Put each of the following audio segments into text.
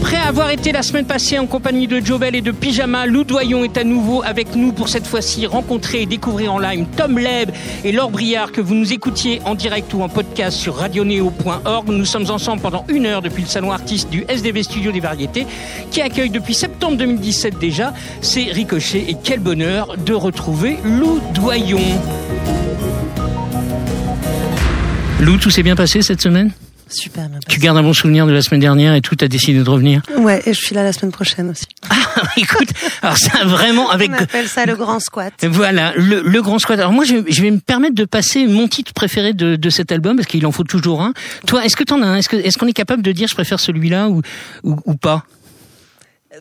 Après avoir été la semaine passée en compagnie de Jobel et de Pyjama, Lou Doyon est à nouveau avec nous pour cette fois-ci rencontrer et découvrir en live Tom Leb et Laure Briard que vous nous écoutiez en direct ou en podcast sur radioneo.org. Nous sommes ensemble pendant une heure depuis le salon artiste du SDV Studio des Variétés qui accueille depuis septembre 2017 déjà. C'est Ricochet et quel bonheur de retrouver Lou Doyon. Lou, tout s'est bien passé cette semaine? Super Tu gardes un bon souvenir de la semaine dernière et tout, t'as décidé de revenir Ouais, et je suis là la semaine prochaine aussi. Ah, écoute, alors ça vraiment avec... On appelle ça le grand squat. Voilà, le, le grand squat. Alors moi, je, je, vais me permettre de passer mon titre préféré de, de cet album, parce qu'il en faut toujours un. Toi, est-ce que t'en as un? Est-ce qu'on est, qu'on est capable de dire je préfère celui-là ou, ou, ou pas?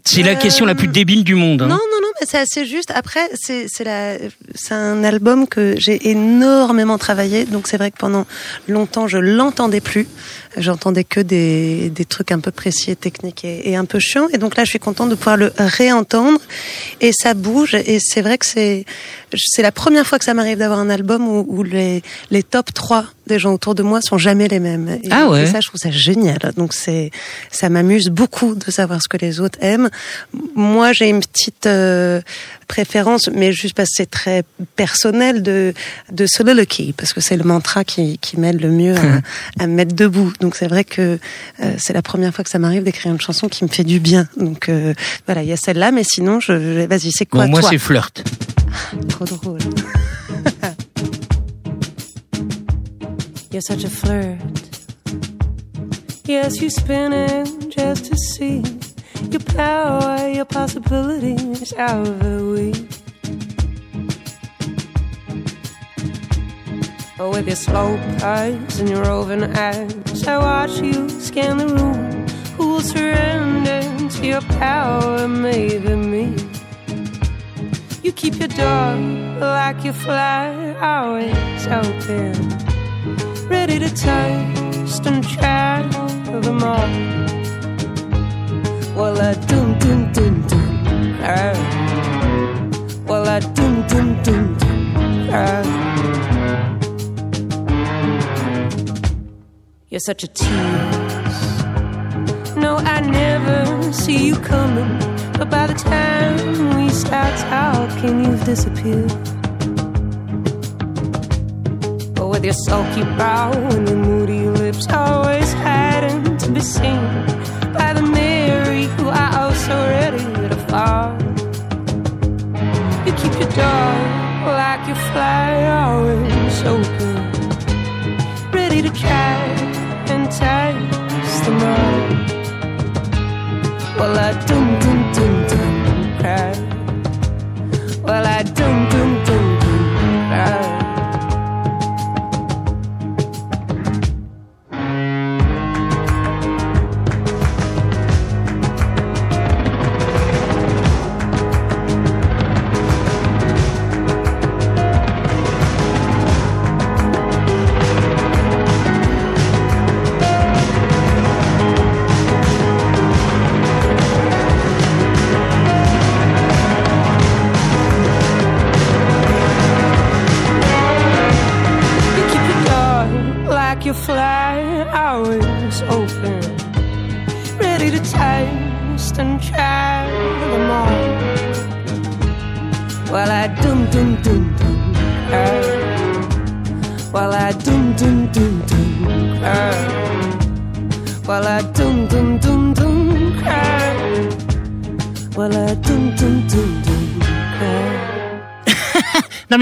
C'est la question la plus débile du monde. Hein. Non, non, non, mais c'est assez juste. Après, c'est c'est un album que j'ai énormément travaillé, donc c'est vrai que pendant longtemps je l'entendais plus. J'entendais que des, des trucs un peu précis, et techniques et, et, un peu chiants. Et donc là, je suis contente de pouvoir le réentendre. Et ça bouge. Et c'est vrai que c'est c'est la première fois que ça m'arrive d'avoir un album où, où, les, les top 3 des gens autour de moi sont jamais les mêmes. Et, ah ouais. et ça, je trouve ça génial. Donc c'est ça m'amuse beaucoup de savoir ce que les autres aiment. Moi, j'ai une petite euh, préférence, mais juste parce que c'est très personnel de de Soliloquy, parce que c'est le mantra qui, qui m'aide le mieux à, à me mettre debout. Donc c'est vrai que euh, c'est la première fois que ça m'arrive d'écrire une chanson qui me fait du bien. Donc euh, voilà, il y a celle-là, mais sinon, je, je vas-y, c'est quoi bon, Moi, toi c'est flirt. Trop drôle. You're such a flirt. Yes, you spinning just to see your power, your possibilities out of the week. With your slow eyes and your roving eyes, I watch you scan the room. Who'll surrender to your power? Maybe me. You keep your door like you fly, always open, ready to taste and try them all. Well, I dum dum dum dum, ah. well I dum dum dum dum. Ah. You're such a tease. No, I never see you coming. But by the time we start talking, you've disappeared. But with your sulky brow and your moody lips, always hiding to be seen by the Mary who I also so ready to fall. You keep your door like you fly, always open, ready to try taste the mud. Well, I dum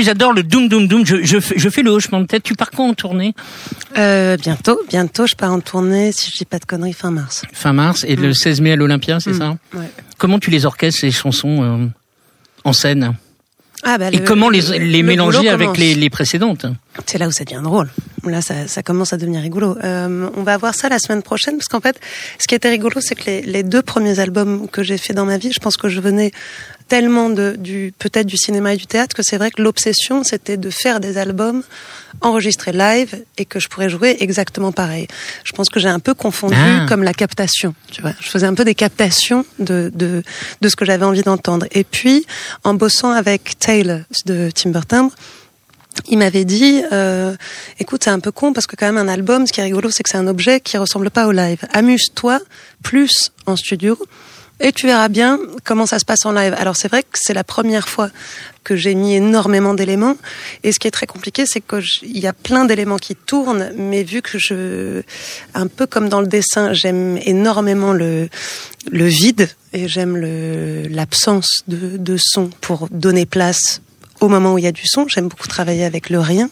j'adore le doom doom doom. Je, je, fais- je fais le hochement de tête. Tu pars quand en tournée Euh, bientôt, bientôt, je pars en tournée, si je dis pas de conneries, fin mars. Fin mars et le 16 mai à l'Olympia, c'est ça Ouais. Comment tu les orchestres ces chansons euh, en scène Ah, bah, Et le- comment les, le- les le mélanger avec les, les précédentes C'est là où ça devient drôle. Là, ça, ça commence à devenir rigolo. Euh, on va voir ça la semaine prochaine, parce qu'en fait, ce qui était rigolo, c'est que les, les deux premiers albums que j'ai fait dans ma vie, je pense que je venais tellement de, du peut-être du cinéma et du théâtre que c'est vrai que l'obsession, c'était de faire des albums enregistrés live et que je pourrais jouer exactement pareil. Je pense que j'ai un peu confondu Ah. comme la captation. Tu vois, je faisais un peu des captations de de, de ce que j'avais envie d'entendre. Et puis, en bossant avec Taylor de Timber Timbre, il m'avait dit, euh, écoute, c'est un peu con parce que quand même un album, ce qui est rigolo, c'est que c'est un objet qui ressemble pas au live. Amuse-toi plus en studio et tu verras bien comment ça se passe en live. Alors c'est vrai que c'est la première fois que j'ai mis énormément d'éléments et ce qui est très compliqué, c'est qu'il y a plein d'éléments qui tournent, mais vu que je, un peu comme dans le dessin, j'aime énormément le le vide et j'aime l'absence de, de son pour donner place au moment où il y a du son. J'aime beaucoup travailler avec le rien.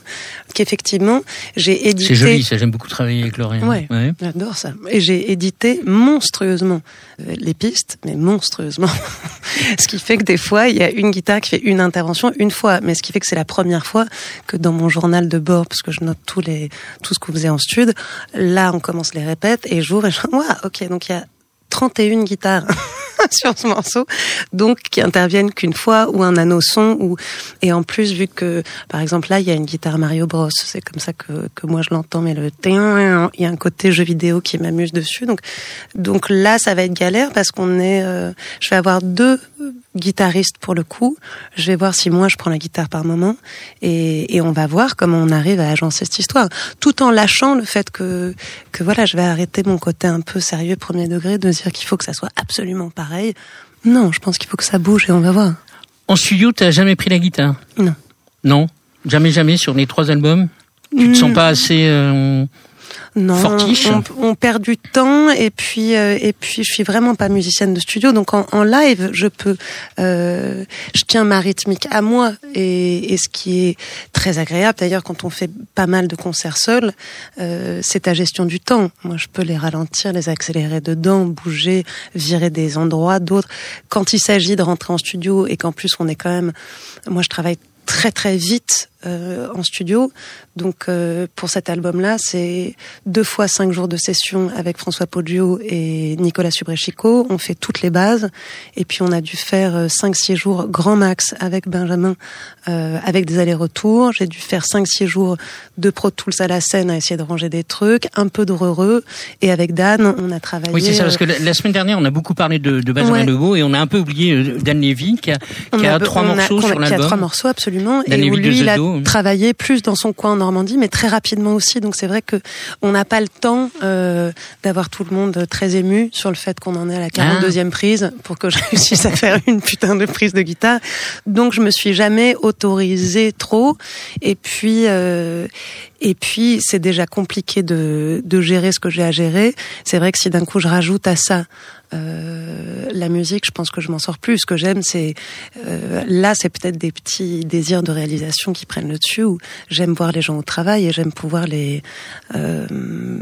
Qu'effectivement, j'ai édité. C'est joli, ça. J'aime beaucoup travailler avec le rien. Ouais, j'adore ça. Et j'ai édité monstrueusement euh, les pistes, mais monstrueusement. ce qui fait que des fois, il y a une guitare qui fait une intervention une fois, mais ce qui fait que c'est la première fois que dans mon journal de bord, parce que je note tous les tout ce qu'on faisait en stud, là, on commence les répètes et j'ouvre et je, ouais, ok, donc il y a 31 guitares sur ce morceau, donc qui interviennent qu'une fois ou un anneau son ou et en plus vu que par exemple là il y a une guitare Mario Bros, c'est comme ça que, que moi je l'entends mais le il y a un côté jeu vidéo qui m'amuse dessus donc donc là ça va être galère parce qu'on est euh, je vais avoir deux guitariste pour le coup. Je vais voir si moi je prends la guitare par moment et, et, on va voir comment on arrive à agencer cette histoire, tout en lâchant le fait que que voilà, je vais arrêter mon côté un peu sérieux premier degré de dire qu'il faut que ça soit absolument pareil. Non, je pense qu'il faut que ça bouge et on va voir. En studio, t'as jamais pris la guitare? Non. Non, jamais, jamais sur les trois albums? Tu te sens pas assez euh, non, on, perd du temps et puis euh, et puis je suis vraiment pas musicienne de studio, donc en, en live je peux, euh, je tiens ma rythmique à moi et, et ce qui est très agréable d'ailleurs quand on fait pas mal de concerts seuls, euh, c'est ta gestion du temps. Moi je peux les ralentir, les accélérer dedans, bouger, virer des endroits, d'autres. Quand il s'agit de rentrer en studio et qu'en plus on est quand même, moi je travaille très très vite euh, en studio. Donc euh, pour cet album-là, c'est deux fois cinq jours de session avec François Poggio et Nicolas Subrechico. On fait toutes les bases et puis on a dû faire euh, cinq six jours grand max avec Benjamin, euh, avec des allers-retours. J'ai dû faire cinq six jours de Pro Tools à la scène à essayer de ranger des trucs, un peu de heureux et avec Dan, on a travaillé. Oui, c'est ça parce que la, semaine dernière, on a beaucoup parlé de, de Benjamin ouais. et on a un peu oublié Dan Levy qui a, qui a, trois morceaux sur l'album. Qui a trois morceaux absolument et où lui il a travaillé plus dans son coin en Normandie, mais très rapidement aussi. Donc c'est vrai que on n'a pas le temps euh, d'avoir tout le monde très ému sur le fait qu'on en est à la 42e ah. prise pour que je réussisse à faire une putain de prise de guitare. Donc je me suis jamais autorisée trop. Et puis euh, et puis c'est déjà compliqué de, de gérer ce que j'ai à gérer. C'est vrai que si d'un coup je rajoute à ça euh, la musique, je pense que je m'en sors plus. Ce que j'aime, c'est euh, là, c'est peut-être des petits désirs de réalisation qui prennent le dessus. Où j'aime voir les gens au travail et j'aime pouvoir les euh,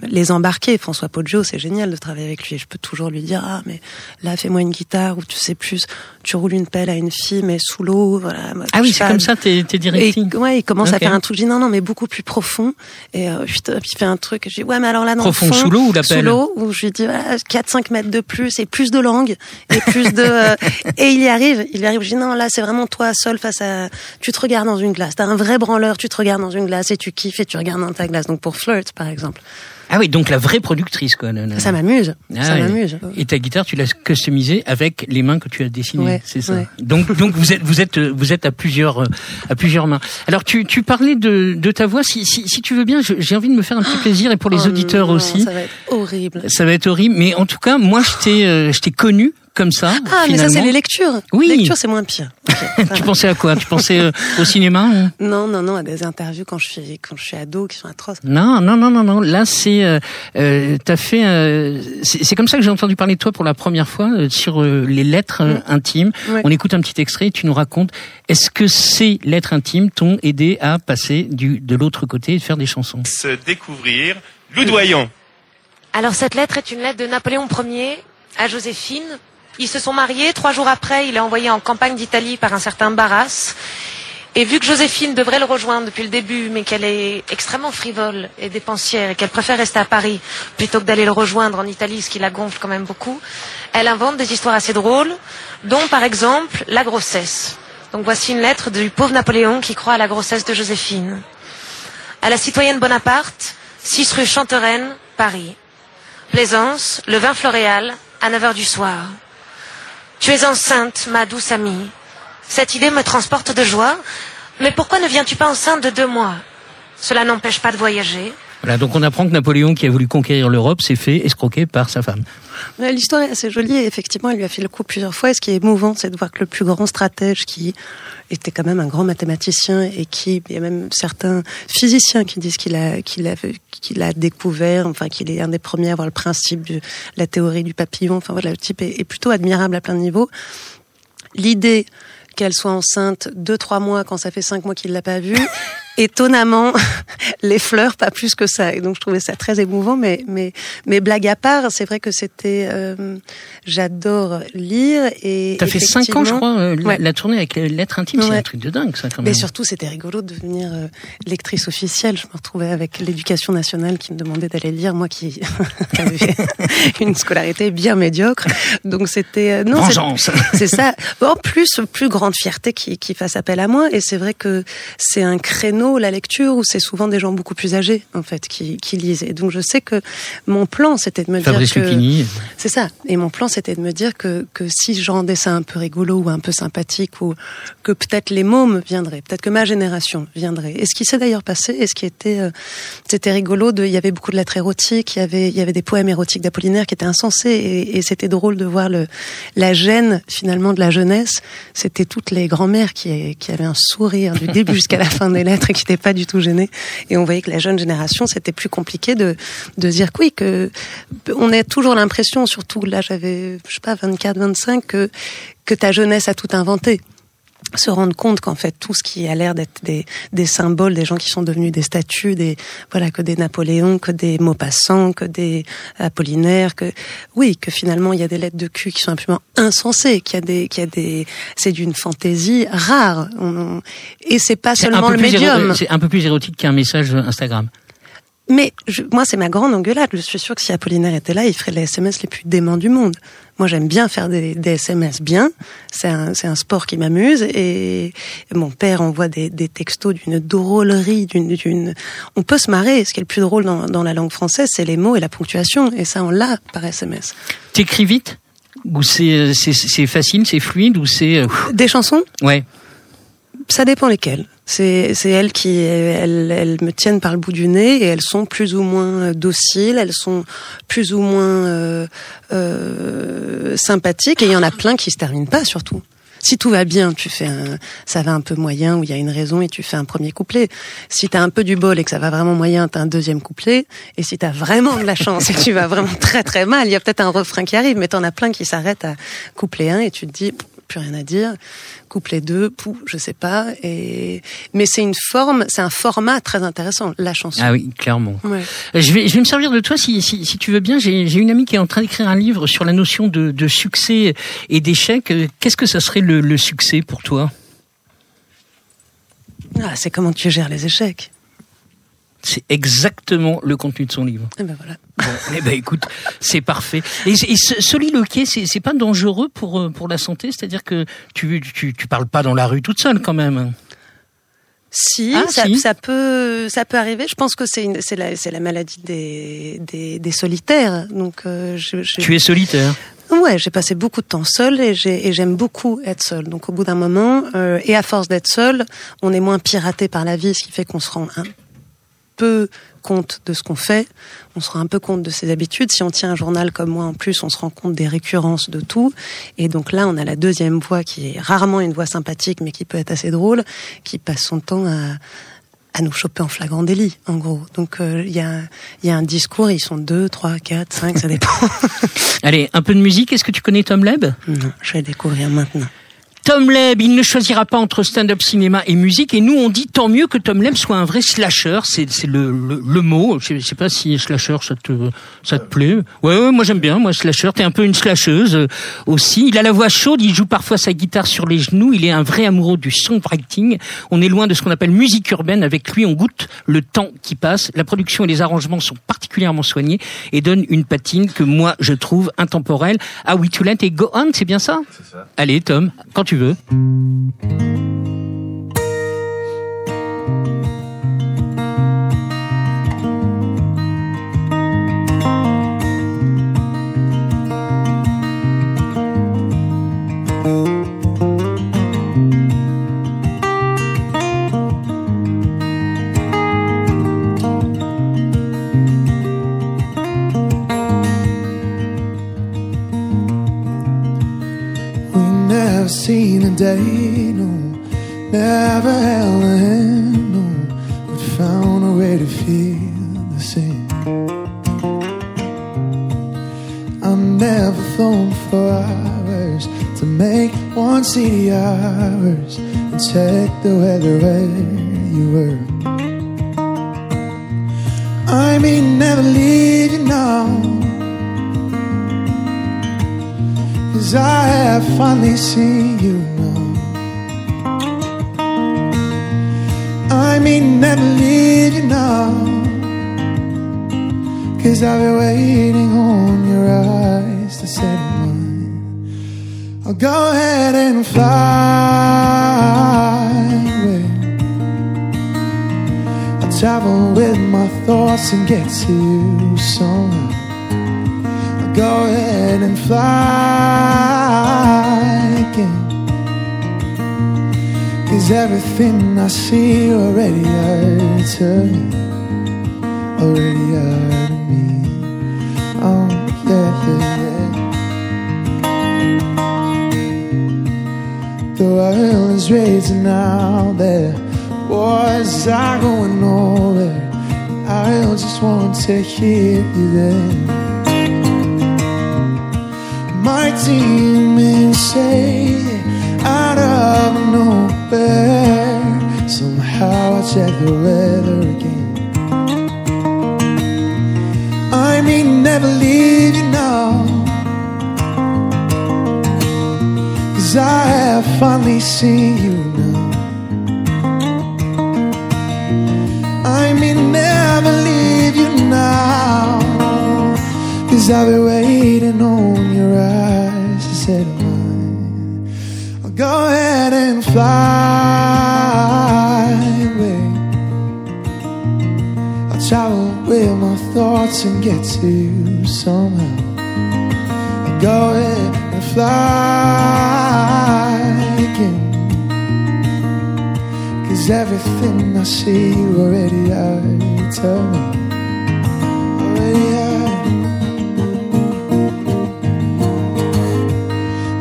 les embarquer. François Poggio, c'est génial de travailler avec lui. Je peux toujours lui dire ah mais là fais-moi une guitare ou tu sais plus, tu roules une pelle à une fille mais sous l'eau. Voilà. ah oui, c'est comme ça tes tes directives. ouais, il commence à faire un truc. Je dis non non mais beaucoup plus profond. Et euh, putain, puis il fait un truc. Je dis ouais mais alors là dans profond le fond, sous l'eau ou Sous l'eau où je lui dis voilà, 4-5 mètres de plus et plus de langue et plus de euh, et il y arrive il y arrive je dis non là c'est vraiment toi seul face à tu te regardes dans une glace t'as un vrai branleur tu te regardes dans une glace et tu kiffes et tu regardes dans ta glace donc pour flirt par exemple ah oui, donc la vraie productrice, quoi. Ça m'amuse. Ah ça m'amuse. Et ta guitare, tu l'as customisée avec les mains que tu as dessinées, c'est ça. Donc, donc vous êtes, vous êtes, vous êtes à plusieurs, à plusieurs mains. Alors, tu, tu parlais de, de ta voix. Si, si, si tu veux bien, j'ai envie de me faire un petit plaisir et pour les oh auditeurs aussi. Ça va être horrible. Ça va être horrible, mais en tout cas, moi, je t'ai, euh, je t'ai connu comme ça. Ah, mais ça c'est les lectures. Oui. Les lectures c'est moins pire. tu pensais à quoi? Tu pensais euh, au cinéma Non, non, non, à des interviews quand je suis quand je suis ado qui sont atroces. Non, non, non, non, non. Là c'est, euh, euh t'as fait, euh, c'est comme ça que j'ai entendu parler de toi pour la première fois sur les lettres mm. intimes. On écoute un petit extrait. Tu nous racontes. Est-ce que ces lettres intimes t'ont aidé à passer du de l'autre côté et faire des chansons? Se découvrir Loudoyon. Alors cette lettre est une lettre de Napoléon Ier à Joséphine ils se sont mariés. Trois jours après, il est envoyé en campagne d'Italie par un certain Barras. Et vu que Joséphine devrait le rejoindre depuis le début, mais qu'elle est extrêmement frivole et dépensière et qu'elle préfère rester à Paris plutôt que d'aller le rejoindre en Italie, ce qui la gonfle quand même beaucoup, elle invente des histoires assez drôles, dont par exemple la grossesse. Donc voici une lettre du pauvre Napoléon qui croit à la grossesse de Joséphine. À la citoyenne Bonaparte, 6 rue Chantereine, Paris. Plaisance, le vin floréal, à 9 heures du soir. Tu es enceinte, ma douce amie. Cette idée me transporte de joie. Mais pourquoi ne viens-tu pas enceinte de deux mois? Cela n'empêche pas de voyager. Voilà, donc on apprend que Napoléon, qui a voulu conquérir l'Europe, s'est fait escroquer par sa femme. L'histoire est assez jolie et effectivement, elle lui a fait le coup plusieurs fois. Et ce qui est émouvant, c'est de voir que le plus grand stratège, qui était quand même un grand mathématicien et qui, il y a même certains physiciens qui disent qu'il a, qu'il a, qu'il a découvert, enfin qu'il est un des premiers à avoir le principe de la théorie du papillon. Enfin voilà, le type est, plutôt admirable à plein de niveaux. L'idée qu'elle soit enceinte deux trois mois quand ça fait cinq mois qu'il l'a pas vue étonnamment les fleurs pas plus que ça et donc je trouvais ça très émouvant mais mais mais blague à part c'est vrai que c'était euh, j'adore lire et T'as fait cinq ans, je crois, euh, la- Ouais. la tournée avec les lettres intimes. C'est un truc de dingue, ça, quand mais même. surtout, c'était rigolo de devenir euh, lectrice officielle. Je me retrouvais avec l'éducation nationale qui me demandait d'aller lire, moi qui avais une scolarité bien médiocre. Donc c'était euh, non, c'est- Vengeance. c'est ça. En plus, plus grande fierté qui, qui fasse appel à moi. Et c'est vrai que c'est un créneau, la lecture, où c'est souvent des gens beaucoup plus âgés, en fait, qui, qui lisent. Et donc je sais que mon plan, c'était de me Fabrice dire que... C'est ça. Et mon plan, c'était de me dire que, que si je rendais ça un peu rigolo ou un peu sympathique, ou que peut-être les mômes viendraient, peut-être que ma génération viendrait. Et ce qui s'est d'ailleurs passé, et ce qui était, euh, c'était rigolo, de, il y avait beaucoup de lettres érotiques, il y avait, il y avait des poèmes érotiques d'Apollinaire qui étaient insensés, et, et c'était drôle de voir le, la gêne finalement de la jeunesse. C'était toutes les grand-mères qui, qui avaient un sourire du début jusqu'à la fin des lettres n'étaient pas du tout gênées. Et on voyait que la jeune génération, c'était plus compliqué de, de dire que oui, que on a toujours l'impression, surtout là j'avais, je sais pas, 24, 25, que, que ta jeunesse a tout inventé se rendre compte qu'en fait tout ce qui a l'air d'être des, des symboles, des gens qui sont devenus des statues, des voilà que des Napoléons, que des Maupassant, que des Apollinaires, que oui que finalement il y a des lettres de cul qui sont absolument insensées, qu'il y a des qu'il y a des c'est d'une fantaisie rare On- on- et c'est pas seulement le médium. C'est un peu plus érotique qu'un message Instagram. Mais je- moi, c'est ma grande engueulade. Je suis sûre que si Apollinaire était là, il ferait les SMS les plus déments du monde. Moi, j'aime bien faire des, des SMS bien. C'est un, sport qui m'amuse. Et mon père envoie des, des textos d'une drôlerie, d'une, d'une. On peut se marrer. Ce qui est le plus drôle dans, dans la langue française, c'est les mots et la ponctuation. Et ça, on l'a par SMS. T'écris vite? Ou c'est c'est- facile, c'est fluide Ou c'est... euh, Des chansons, Ouais. Ça dépend lesquelles. C'est, elles qui, elles, elles me tiennent par le bout du nez et elles sont plus ou moins dociles, elles sont plus ou moins euh, euh, sympathiques et il y en a plein qui se terminent pas surtout. Si tout va bien, tu fais un, ça va un peu moyen où il y a une raison et tu fais un premier couplet. Si t'as un peu du bol et que ça va vraiment moyen, t'as un deuxième couplet. Et si t'as vraiment de la chance et que tu vas vraiment très très mal, il y a peut-être un refrain qui arrive, mais t'en as plein qui s'arrêtent à couplet 1 et tu te dis, plus rien à dire. Couplet 2, pou, je sais pas. Et, mais c'est une forme, c'est un format très intéressant, la chanson. Ah oui, clairement. Ouais. Je vais, je vais me servir de toi si, si, si tu veux bien. J'ai une amie qui est en train d'écrire un livre sur la notion de, de succès et d'échec. Qu'est-ce que ça serait le, le succès pour toi? Ah, c'est comment tu gères les échecs. C'est exactement le contenu de son livre. Et ben voilà. Bon, eh ben écoute, c'est parfait. Et, et soliloquer, c'est pas dangereux pour euh, pour la santé, c'est-à-dire que tu, tu tu parles pas dans la rue toute seule quand même. Si, Ah, ça, si. ça peut, ça peut arriver. Je pense que c'est une, c'est la, c'est la maladie des, des, des solitaires. Donc, euh, je, je- Tu es solitaire? Ouais, j'ai passé beaucoup de temps seule et et j'aime beaucoup être seule. Donc au bout d'un moment, euh, et à force d'être seule, on est moins piraté par la vie, ce qui fait qu'on se rend un peu compte de ce qu'on fait, on se rend un peu compte de ses habitudes. Si on tient un journal comme moi en plus, on se rend compte des récurrences de tout. Et donc là, on a la deuxième voix qui est rarement une voix sympathique, mais qui peut être assez drôle, qui passe son temps à à nous choper en flagrant délit, en gros. Donc euh, il y, a, il y a un discours, ils sont deux, trois, quatre, cinq, ça dépend. Allez, un peu de musique. Est-ce que tu connais Tom Leb? Non, je vais découvrir maintenant. Tom Leb, il ne choisira pas entre stand-up cinéma et musique. Et nous, on dit tant mieux que Tom Leb soit un vrai slasher. C'est le, le, le mot. Je sais, pas si slasher, ça te, ça te plaît. Ouais, ouais, moi j'aime bien. Moi, slasher, t'es un peu une slasheuse euh, aussi. Il a la voix chaude. Il joue parfois sa guitare sur les genoux. Il est un vrai amoureux du songwriting. On est loin de ce qu'on appelle musique urbaine. Avec lui, on goûte le temps qui passe. La production et les arrangements sont particulièrement soignés et donnent une patine que moi, je trouve intemporelle. Ah oui, tu l'as, et Go On, c'est bien ça? C'est ça. Allez, Tom, quand tu veux. Seen a day, no, never held a hand, no, but found a way to feel the same. I've never flown for hours to make one city ours and check the weather where you were. I may never leave you now. Cause I have finally seen you now. I may never leave you now. Cause I've been waiting on your eyes to set mine. I'll go ahead and fly away. I'll travel with my thoughts and get to you somehow. Go ahead and fly again. Cause everything I see already hurts me. Already hurt me. Oh, yeah, yeah, yeah. The world is raging out there. Wars are going nowhere. I just want to hear you there. My is saying out of nowhere. Somehow I check the weather again. I may never leave you now. Cause I have finally seen you now. I may never leave you now. Cause I've been waiting on travel with my thoughts and get to you somehow. I'll go ahead and fly again. Cause everything I see you already I tell me. Already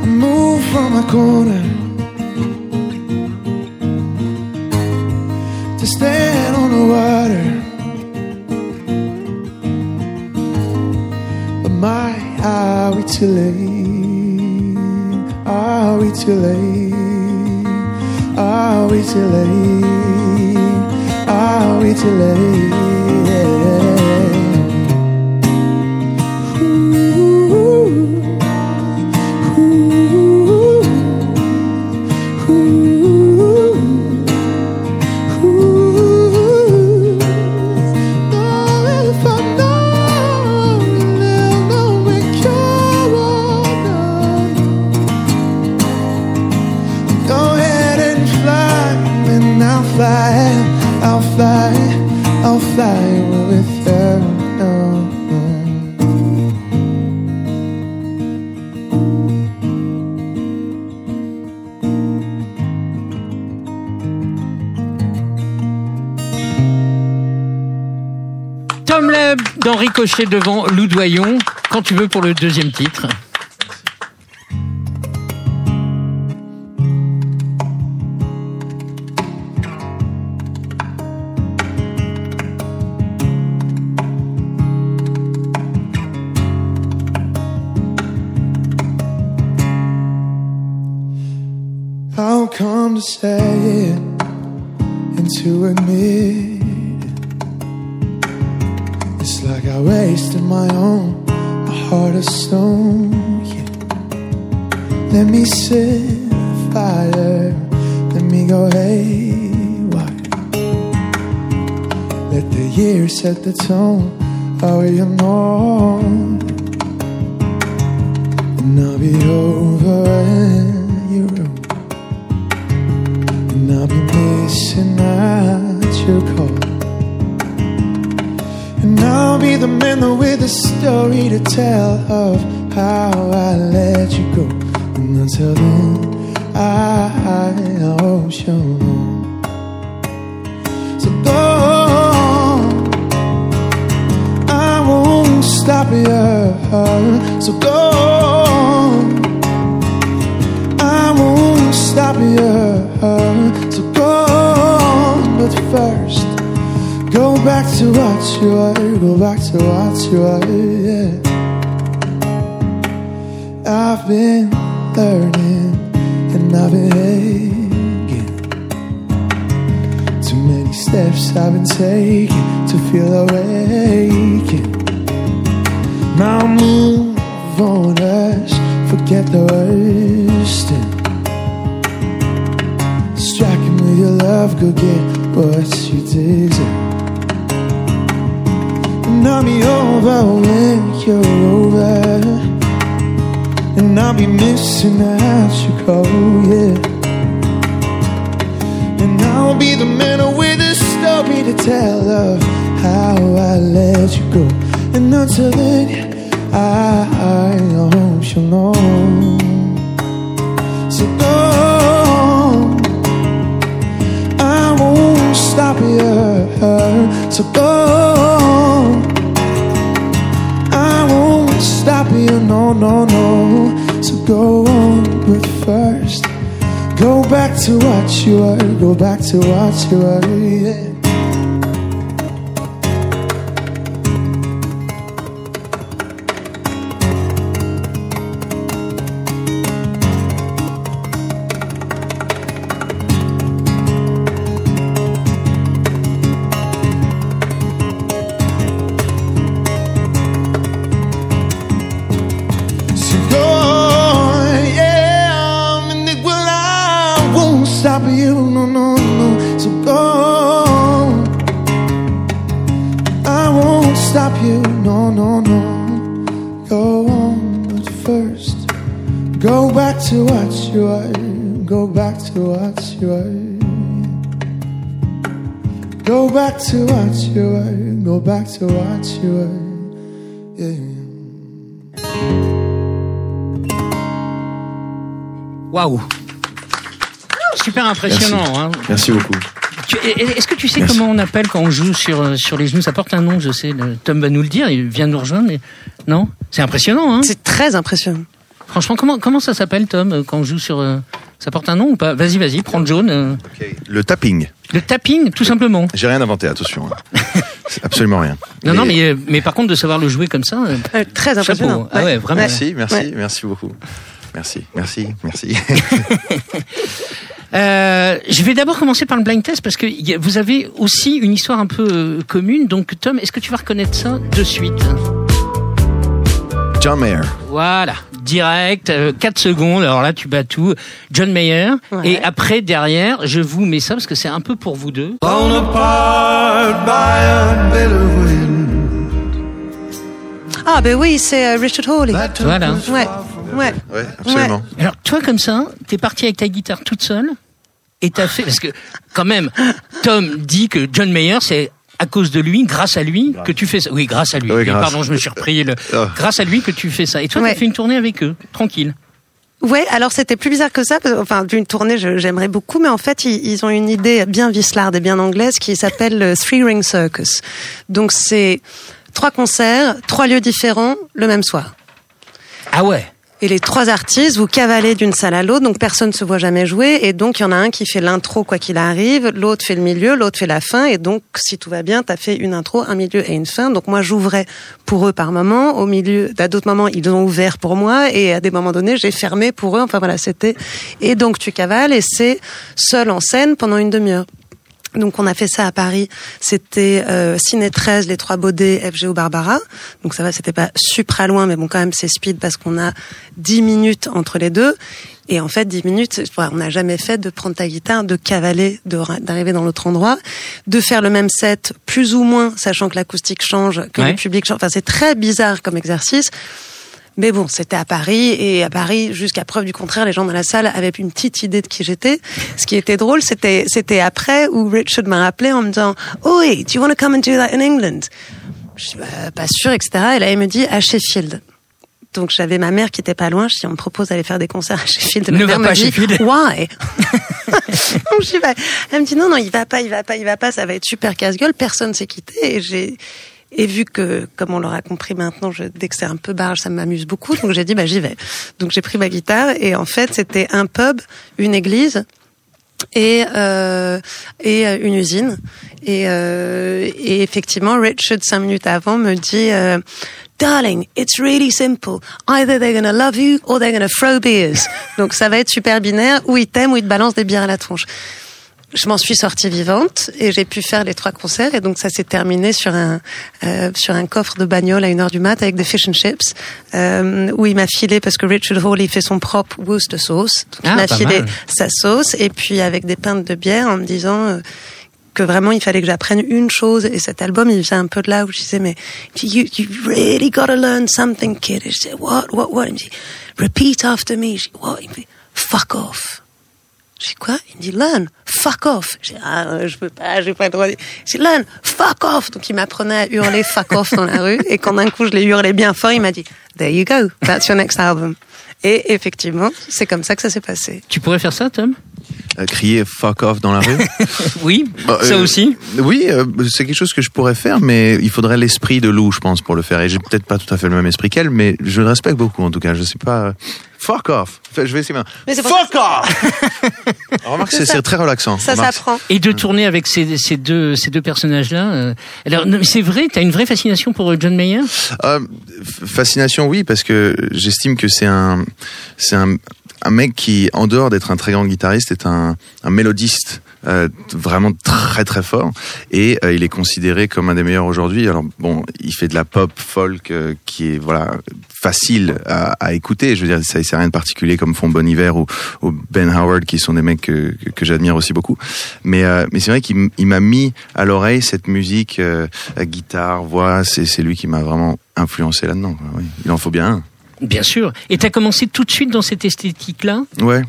I move from my corner too late? Are we too late? Are we too late? Are we too late? Leb dans Ricochet devant Lou Doyon. Quand tu veux pour le deuxième titre. Tone. Oh, you and I'll be over in your room. And I'll be missing out your call. And I'll be the man with a story to tell of how I let you go. And until then, I ocean long. So won't stop you. So go on. I won't stop you. So go on. But first, go back to what you are. Go back to what you are. Yeah. I've been learning and I've been hanging. Too many steps I've been taking to feel awake. Now move on, us, forget the worst. And striking with your love, go get what you deserve. And I'll be over when you're over. And I'll be missing out you go, yeah. And I'll be the man with a story to tell of how I let you go. And until then, I, hope you'll know. So go, I won't stop you. So go, I won't stop you. No, no, no. So go on, but first, go back to what you were. Go back to what you were. Yeah. Go yeah, I won't stop you, no, no, no. So go. I won't stop you, no, no, no. Go on, but first, go back to what you are, go back to what you are. Go back to what you are, go back to what you are, Waouh Super impressionnant. Hein. Merci beaucoup. Est-ce que tu sais Merci. comment on appelle quand on joue sur, euh, sur les genoux? Ça porte un nom, je sais. le- Tom va nous le dire, il vient nous rejoindre, mais non? C'est impressionnant, hein C'est très impressionnant. Franchement, comment, comment ça s'appelle, Tom, euh, quand on joue sur... euh, Ça porte un nom ou pas? Vas-y, vas-y, prends le jaune. Le tapping. Le tapping, tout simplement. J'ai rien inventé, attention. hein. Absolument rien. Non, non, Mais- mais, par contre, de savoir le jouer comme ça... euh, très impressionnant. Chapeau. Ah ouais, vraiment. Merci, merci, Ouais. merci beaucoup. Merci, merci, merci. Euh, je vais d'abord commencer par le blind test parce que vous avez aussi une histoire un peu euh, commune. Donc, Tom, est-ce que tu vas reconnaître ça de suite? John Mayer. Voilà, direct, 4 secondes. Alors là, tu bats tout. John Mayer. Ouais. Et après, derrière, je vous mets ça parce que c'est un peu pour vous deux. Ah, ben oui, c'est euh, Richard Hawley. Voilà. Ouais, ouais. Ouais, absolument. Alors, toi, comme ça, t'es parti avec ta guitare toute seule et t'as fait... Parce que, quand même, Tom dit que John Mayer, c'est à cause de lui, grâce à lui, que tu fais ça. Oui, grâce à lui. Oui, grâce. Pardon, je me suis repris. Le... Oh. Grâce à lui que tu fais ça. Et toi, Ouais. t'as fait une tournée avec eux, tranquille. Ouais, alors c'était plus bizarre que ça. parce- Enfin, d'une tournée, je- j'aimerais beaucoup, mais en fait, ils, ils ont une idée bien vislarde et bien anglaise qui s'appelle le Three Ring Circus. Donc c'est trois concerts, trois lieux différents le même soir. Ah ouais Et les trois artistes, vous cavalez d'une salle à l'autre, donc personne ne se voit jamais jouer, et donc il y en a un qui fait l'intro quoi qu'il arrive, l'autre fait le milieu, l'autre fait la fin, et donc si tout va bien, t'as fait une intro, un milieu et une fin. Donc moi j'ouvrais pour eux par moment, au milieu, à d'autres moments ils ont ouvert pour moi, et à des moments donnés j'ai fermé pour eux. Enfin voilà, c'était. Et donc tu cavales et c'est seul en scène pendant une demi-heure. Donc on a fait ça à Paris. C'était euh, Ciné 13, les trois Baudets, FGO Barbara. Donc ça va, c'était pas super loin, mais bon quand même c'est speed parce qu'on a 10 minutes entre les deux. Et en fait, 10 minutes, on n'a jamais fait de prendre ta guitare, de cavaler, d'arriver dans l'autre endroit, de faire le même set plus ou moins, sachant que l'acoustique change, que Ouais. le public change. Enfin, c'est très bizarre comme exercice. Mais bon, c'était à Paris et à Paris, jusqu'à preuve du contraire, les gens dans la salle avaient une petite idée de qui j'étais. Ce qui était drôle, c'était c'était après où Richard m'a rappelé en me disant "Oh, hey, do you want to come and do that in England?" Je suis bah, pas sûre, etc. Et là, il me dit à Sheffield. Donc j'avais ma mère qui était pas loin. Je dis on me propose d'aller faire des concerts à Sheffield. Ma Ne mère va me pas à dit, Sheffield. Why? Donc, bah, Elle me dit non non il va pas il va pas il va pas ça va être super casse-gueule. Personne s'est quitté et j'ai et vu que, comme on l'aura compris maintenant, je, dès que c'est un peu barge, ça m'amuse beaucoup. Donc j'ai dit, bah j'y vais. Donc j'ai pris ma guitare et en fait c'était un pub, une église et euh, et euh, une usine. Et, euh, et effectivement, Richard cinq minutes avant me dit. Euh, Darling, it's really simple. Either they're gonna love you or they're gonna throw beers. Donc ça va être super binaire. Ou ils t'aiment ou ils te balancent des bières à la tronche je m'en suis sortie vivante et j'ai pu faire les trois concerts et donc ça s'est terminé sur un euh, sur un coffre de bagnole à une heure du mat avec des fish and chips euh, où il m'a filé parce que Richard Hall il fait son propre Worcester sauce. Donc il Ah, m'a filé mal. sa sauce et puis avec des pintes de bière en me disant euh, que vraiment il fallait que j'apprenne une chose et cet album il vient un peu de là où je disais mais you, you really gotta learn something kid. Et je disais what what what? Il me dit repeat after me. Je dis what? Il me dit fuck off je dis quoi? Il me dit learn, fuck off. Je dis ah euh, je peux pas, j'ai pas le droit. de- Je dis learn, fuck off. Donc il m'apprenait à hurler fuck off dans la rue et quand d'un coup je l'ai hurlé bien fort, il m'a dit there you go, that's your next album. Et effectivement, c'est comme ça que ça s'est passé. Tu pourrais faire ça, Tom? Euh, crier fuck off dans la rue? Oui, Bah, ça euh, aussi. Oui, euh, c'est quelque chose que je pourrais faire, mais il faudrait l'esprit de Lou, je pense, pour le faire. Et j'ai peut-être pas tout à fait le même esprit qu'elle, mais je le respecte beaucoup en tout cas. Je sais pas. Fuck off. Enfin, je vais essayer maintenant. Mais c'est pour Fuck off. Remarque, c'est très relaxant. Ça Remarque, s'apprend. Et de tourner avec ces, ces deux, ces deux personnages-là. euh, Alors, non, mais c'est vrai, t'as une vraie fascination pour euh, John Mayer? Euh, f- fascination, oui, parce que j'estime que c'est un, c'est un, un mec qui, en dehors d'être un très grand guitariste, est un, un mélodiste. Euh, vraiment très très fort. Et euh, il est considéré comme un des meilleurs aujourd'hui. Alors bon il fait de la pop folk euh, qui est voilà facile à, à écouter. Je veux dire ça c'est rien de particulier comme font Bon Hiver ou, ou Ben Howard qui sont des mecs que, que, que j'admire aussi beaucoup. Mais euh, mais c'est vrai qu'il m'a mis à l'oreille cette musique guitare voix. C'est c'est lui qui m'a vraiment influencé là-dedans oui. il en faut bien un. Bien sûr. Et t'as commencé tout de suite dans cette esthétique-là? Ouais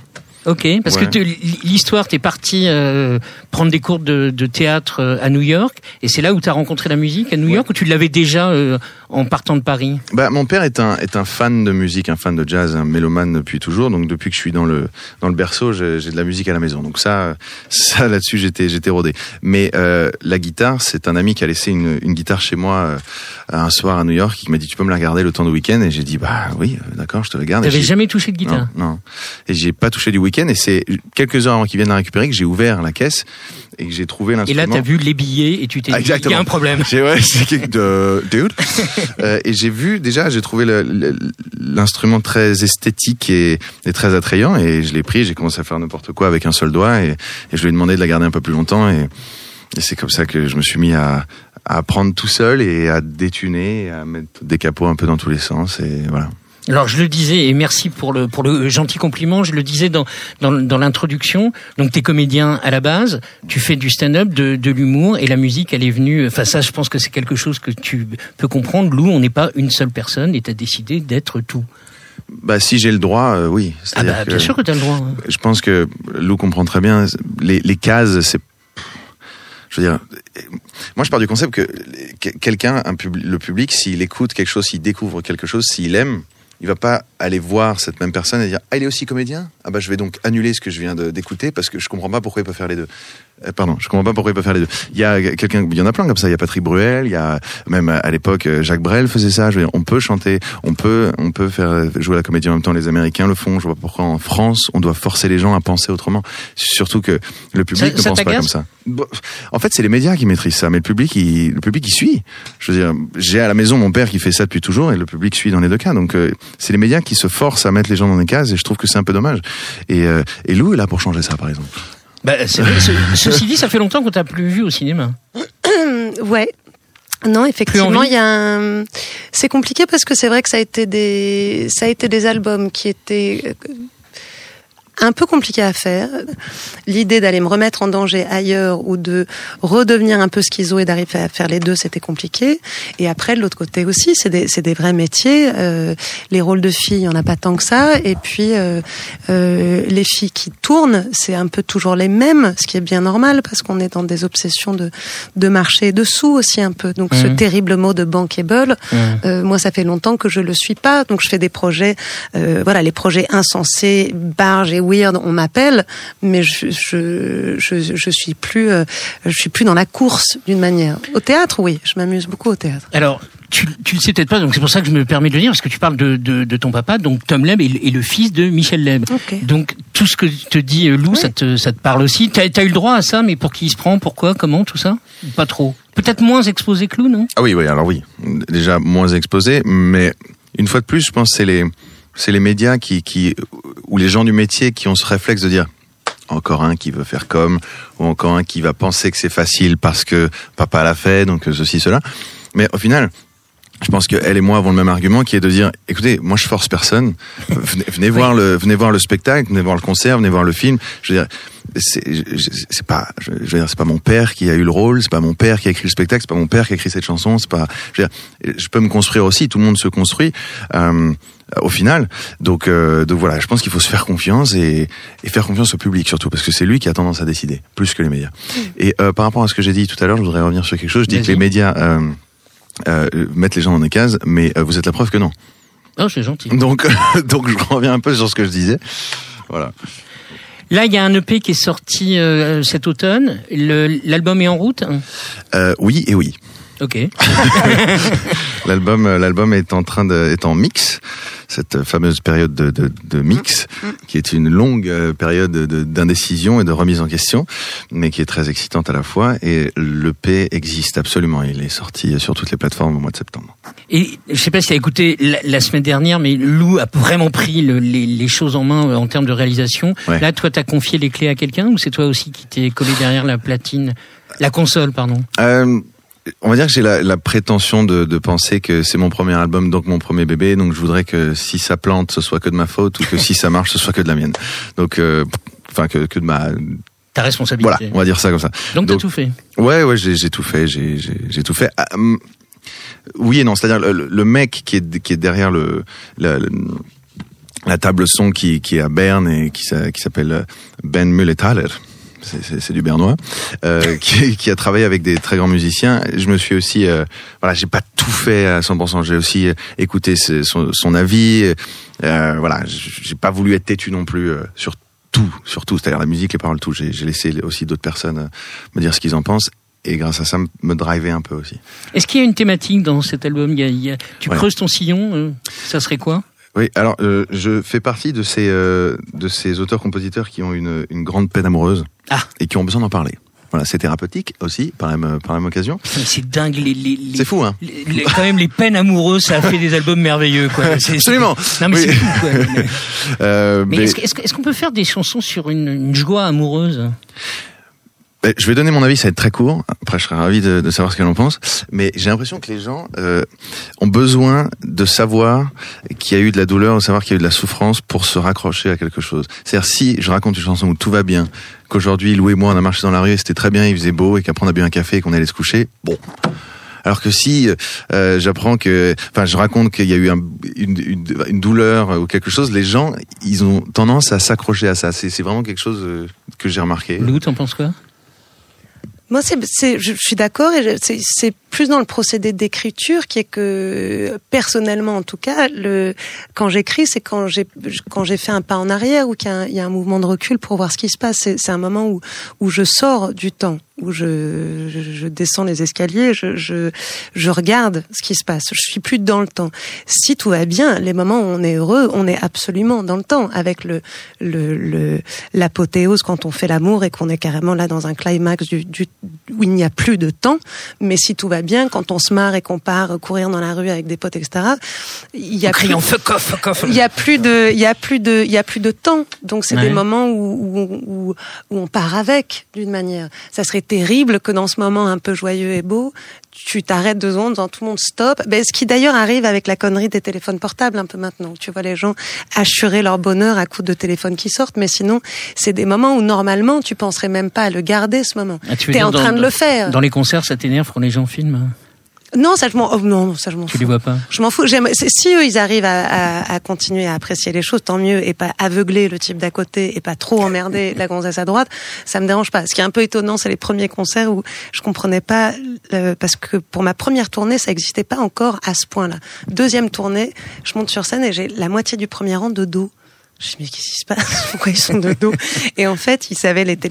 Ok, parce Ouais. que l'histoire, t'es parti euh, prendre des cours de, de théâtre euh, à New York, et c'est là où t'as rencontré la musique à New York, ou tu l'avais déjà euh, en partant de Paris Bah, mon père est un est un fan de musique, un fan de jazz, un mélomane depuis toujours. Donc depuis que je suis dans le dans le berceau, j'ai de la musique à la maison. Donc ça ça là-dessus j'étais j'étais rodé. Mais euh, la guitare, c'est un ami qui a laissé une, une guitare chez moi euh, un soir à New York. qui m'a dit tu peux me la garder le temps du week-end? Et j'ai dit bah oui euh, d'accord je te la garde. Et T'avais jamais touché de guitare? Non, non. Et j'ai pas touché du week-end et c'est quelques heures avant qu'ils viennent la récupérer que j'ai ouvert la caisse et que j'ai trouvé Et l'instrument. là, t'as vu les billets et tu t'es Ah, dit, il y a un problème. J'ai ouais, de dude. Euh, et j'ai vu déjà, j'ai trouvé l'instrument très esthétique et, et très attrayant et je l'ai pris. J'ai commencé à faire n'importe quoi avec un seul doigt et, et je lui ai demandé de la garder un peu plus longtemps et, et c'est comme ça que je me suis mis à, à apprendre tout seul et à détuner, à mettre des capots un peu dans tous les sens et voilà. Alors je le disais et merci pour le pour le gentil compliment. Je le disais dans dans, dans l'introduction. Donc t'es comédien à la base, tu fais du stand-up, de, de l'humour et la musique elle est venue. Enfin ça, je pense que c'est quelque chose que tu peux comprendre. Lou, on n'est pas une seule personne et t'as décidé d'être tout. Bah si j'ai le droit, euh, oui. Ah bah que- bien sûr que t'as le droit. hein. je pense que Lou comprend très bien les, les cases c'est je veux dire moi je pars du concept que que- quelqu'un un pub- le public s'il écoute quelque chose s'il découvre quelque chose s'il aime il va pas aller voir cette même personne et dire ah il est aussi comédien? Ah bah je vais donc annuler ce que je viens d'écouter parce que je comprends pas pourquoi il peut faire les deux pardon je comprends pas pourquoi il peut faire les deux. Il y a quelqu'un il y en a plein comme ça. Il y a Patrick Bruel il y a même à l'époque euh, Jacques Brel faisait ça. Je veux dire on peut chanter on peut on peut faire jouer la comédie en même temps. Les Américains le font. Je vois pas pourquoi en France on doit forcer les gens à penser autrement. Surtout que le public Ça- ne ça pense pas comme ça. En fait c'est les médias qui maîtrisent ça mais le public il, le public il suit. Je veux dire j'ai à la maison mon père qui fait ça depuis toujours et le public suit dans les deux cas. Donc euh, c'est les médias qui se forcent à mettre les gens dans des cases et je trouve que c'est un peu dommage. Et, euh, et Lou est là pour changer ça par exemple Bah, c'est vrai, ce- ceci dit, ça fait longtemps qu'on t'a plus vu au cinéma. Ouais. Non, effectivement, il y a un... C'est compliqué parce que c'est vrai que ça a été des, ça a été des albums qui étaient euh, un peu compliqués à faire. L'idée d'aller me remettre en danger ailleurs ou de redevenir un peu schizo et d'arriver à faire les deux, c'était compliqué. Et après, de l'autre côté aussi, c'est des, c'est des vrais métiers. Euh, les rôles de filles, il y en a pas tant que ça. Et puis, euh, euh, les filles qui tournent, c'est un peu toujours les mêmes, ce qui est bien normal parce qu'on est dans des obsessions de, de marché et de sous aussi un peu. Donc, ce Mhm. terrible mot de bankable, euh, moi, ça fait longtemps que je le suis pas. Donc, je fais des projets, euh, voilà, les projets insensés, barges et weird, on m'appelle, mais je, je, je, je suis plus, euh, je suis plus dans la course d'une manière. Au théâtre, oui, je m'amuse beaucoup au théâtre. Alors, tu, tu le sais peut-être pas, donc c'est pour ça que je me permets de le dire, parce que tu parles de, de, de ton papa, donc Tom Leb est, le- est le fils de Michel Leb. Donc tout ce que te dit euh, Lou, ça, te, ça te parle aussi. T'as as eu le droit à ça, mais pour qui il se prend, pourquoi, comment, tout ça? Pas trop? Peut-être moins exposé que Lou, non? Ah oui, oui, alors oui, déjà moins exposé, mais une fois de plus, je pense que c'est les, c'est les médias qui, qui, ou les gens du métier qui ont ce réflexe de dire encore un qui veut faire comme, ou encore un qui va penser que c'est facile parce que papa l'a fait, donc ceci, cela. Mais au final, je pense que elle et moi avons le même argument qui est de dire écoutez moi je force personne. Venez, venez voir le venez voir le spectacle venez voir le concert venez voir le film. Je veux dire c'est pas je veux dire c'est pas mon père qui a eu le rôle c'est pas mon père qui a écrit le spectacle c'est pas mon père qui a écrit cette chanson c'est pas je veux dire je peux me construire aussi tout le monde se construit. Euh, au final donc euh, donc voilà je pense qu'il faut se faire confiance et, et faire confiance au public surtout parce que c'est lui qui a tendance à décider plus que les médias et euh, par rapport à ce que j'ai dit tout à l'heure je voudrais revenir sur quelque chose je dis que les médias euh, euh, mettre les gens dans des cases, mais euh, vous êtes la preuve que non. Oh, c'est gentil. Donc, donc je reviens un peu sur ce que je disais. Voilà. Là, il y a un EP qui est sorti euh, cet automne. L'album est en route? Euh, oui et oui. Ok. L'album, euh, l'album est en train de, est en mix. Cette fameuse période de, de, de mix, qui est une longue euh, période de- d'indécision et de remise en question, mais qui est très excitante à la fois. Et l'EP existe absolument. Il est sorti sur toutes les plateformes au mois de septembre. Et je sais pas si tu as écouté la, la semaine dernière, mais Lou a vraiment pris le- les, les choses en main euh, en termes de réalisation. Ouais. Là, toi, t'as confié les clés à quelqu'un ou c'est toi aussi qui t'es collé derrière la platine, la console, pardon? Euh, on va dire que j'ai la, la prétention de, de penser que c'est mon premier album, donc mon premier bébé. Donc je voudrais que si ça plante, ce soit que de ma faute, ou que si ça marche, ce soit que de la mienne. Donc, euh, enfin que, que de ma. Ta responsabilité. Voilà, on va dire ça comme ça. Donc, t'as donc- tout fait. Ouais, ouais, j'ai tout fait, j'ai tout fait. Ah, hum, oui et non, c'est-à-dire le, le mec qui est qui est derrière le, la, le- la table son qui qui est à Berne et qui s'a- qui s'appelle Ben Mullethaler. C'est- du bernois, euh, qui, qui a travaillé avec des très grands musiciens. Je me suis aussi, euh, voilà, j'ai pas tout fait à 100%. J'ai aussi euh, écouté ses- son, son avis. Euh, voilà, j'ai pas voulu être têtu non plus euh, sur tout, sur tout, c'est-à-dire la musique, les paroles, tout. J'ai laissé aussi d'autres personnes euh, me dire ce qu'ils en pensent. Et grâce à ça, me- me driver un peu aussi. Est-ce qu'il y a une thématique dans cet album? Il y a- il y a- Tu Ouais. creuses ton sillon euh, Ça serait quoi? Oui, alors euh, je fais partie de ces euh, de ces auteurs-compositeurs qui ont une, une grande peine amoureuse Ah. et qui ont besoin d'en parler. Voilà, c'est thérapeutique aussi par la même par la même occasion. C'est dingue, les, les, les- C'est fou, hein les- quand même les peines amoureuses, ça a fait des albums merveilleux, quoi. Absolument. Non mais Oui. c'est fou, quoi. Mais, Euh, mais mais- est-ce est-ce qu'on peut faire des chansons sur une, une joie amoureuse? Je vais donner mon avis, ça va être très court. Après, je serais ravi de, de savoir ce que l'on pense. Mais j'ai l'impression que les gens euh, ont besoin de savoir qu'il y a eu de la douleur, de savoir qu'il y a eu de la souffrance pour se raccrocher à quelque chose. C'est-à-dire, si je raconte une chanson où tout va bien, qu'aujourd'hui, Lou et moi, on a marché dans la rue et c'était très bien, il faisait beau, et qu'après on a bu un café et qu'on allait se coucher, bon. Alors que si euh, j'apprends que, enfin, je raconte qu'il y a eu un- une, une, une douleur ou quelque chose, les gens, ils ont tendance à s'accrocher à ça. C'est c'est vraiment quelque chose euh, que j'ai remarqué. Lou, t'en penses quoi? Moi, c'est, c'est, je suis d'accord et je- c'est plus dans le procédé d'écriture qui est que, personnellement en tout cas, le, quand j'écris, c'est quand j'ai, quand j'ai fait un pas en arrière ou qu'il y a un, mouvement de recul pour voir ce qui se passe. C'est, un moment où, où je sors du temps, où je, descends les escaliers, je, je, regarde ce qui se passe. Je suis plus dans le temps. Si tout va bien, les moments où on est heureux, on est absolument dans le temps avec le, l'apothéose quand on fait l'amour et qu'on est carrément là dans un climax où il n'y a plus de temps. Mais si tout va bien, quand on se marre et qu'on part courir dans la rue avec des potes, etc., il y a En plus, fuck off, fuck off. il y a plus de, il y a plus de, il y a plus de temps. Donc c'est Ouais. des moments où, où on part avec d'une manière. Ça serait terrible que dans ce moment un peu joyeux et beau, tu t'arrêtes deux secondes, dans tout le monde stop. Ben, ce qui d'ailleurs arrive avec la connerie des téléphones portables un peu maintenant. Tu vois les gens assurer leur bonheur à coups de téléphones qui sortent, mais sinon c'est des moments où normalement tu penserais même pas à le garder ce moment. Ah, tu dire en dans- train de le faire. Dans les concerts, ça t'énerve quand les gens filment? Non, ça je m'en, oh, non, ça je m'en Tu fous. les vois pas? Je m'en fous. J'aime, c'est- si eux, ils arrivent à, à, à continuer à apprécier les choses, tant mieux, et pas aveugler le type d'à côté, et pas trop emmerder la gonzesse à droite, ça me dérange pas. Ce qui est un peu étonnant, c'est les premiers concerts où je comprenais pas, euh, parce que pour ma première tournée, ça existait pas encore à ce point-là. Deuxième tournée, je monte sur scène et j'ai la moitié du premier rang de dos. Je me dis, mais qu'est-ce qui se passe? Pourquoi ils sont de dos? Et en fait, ils savaient les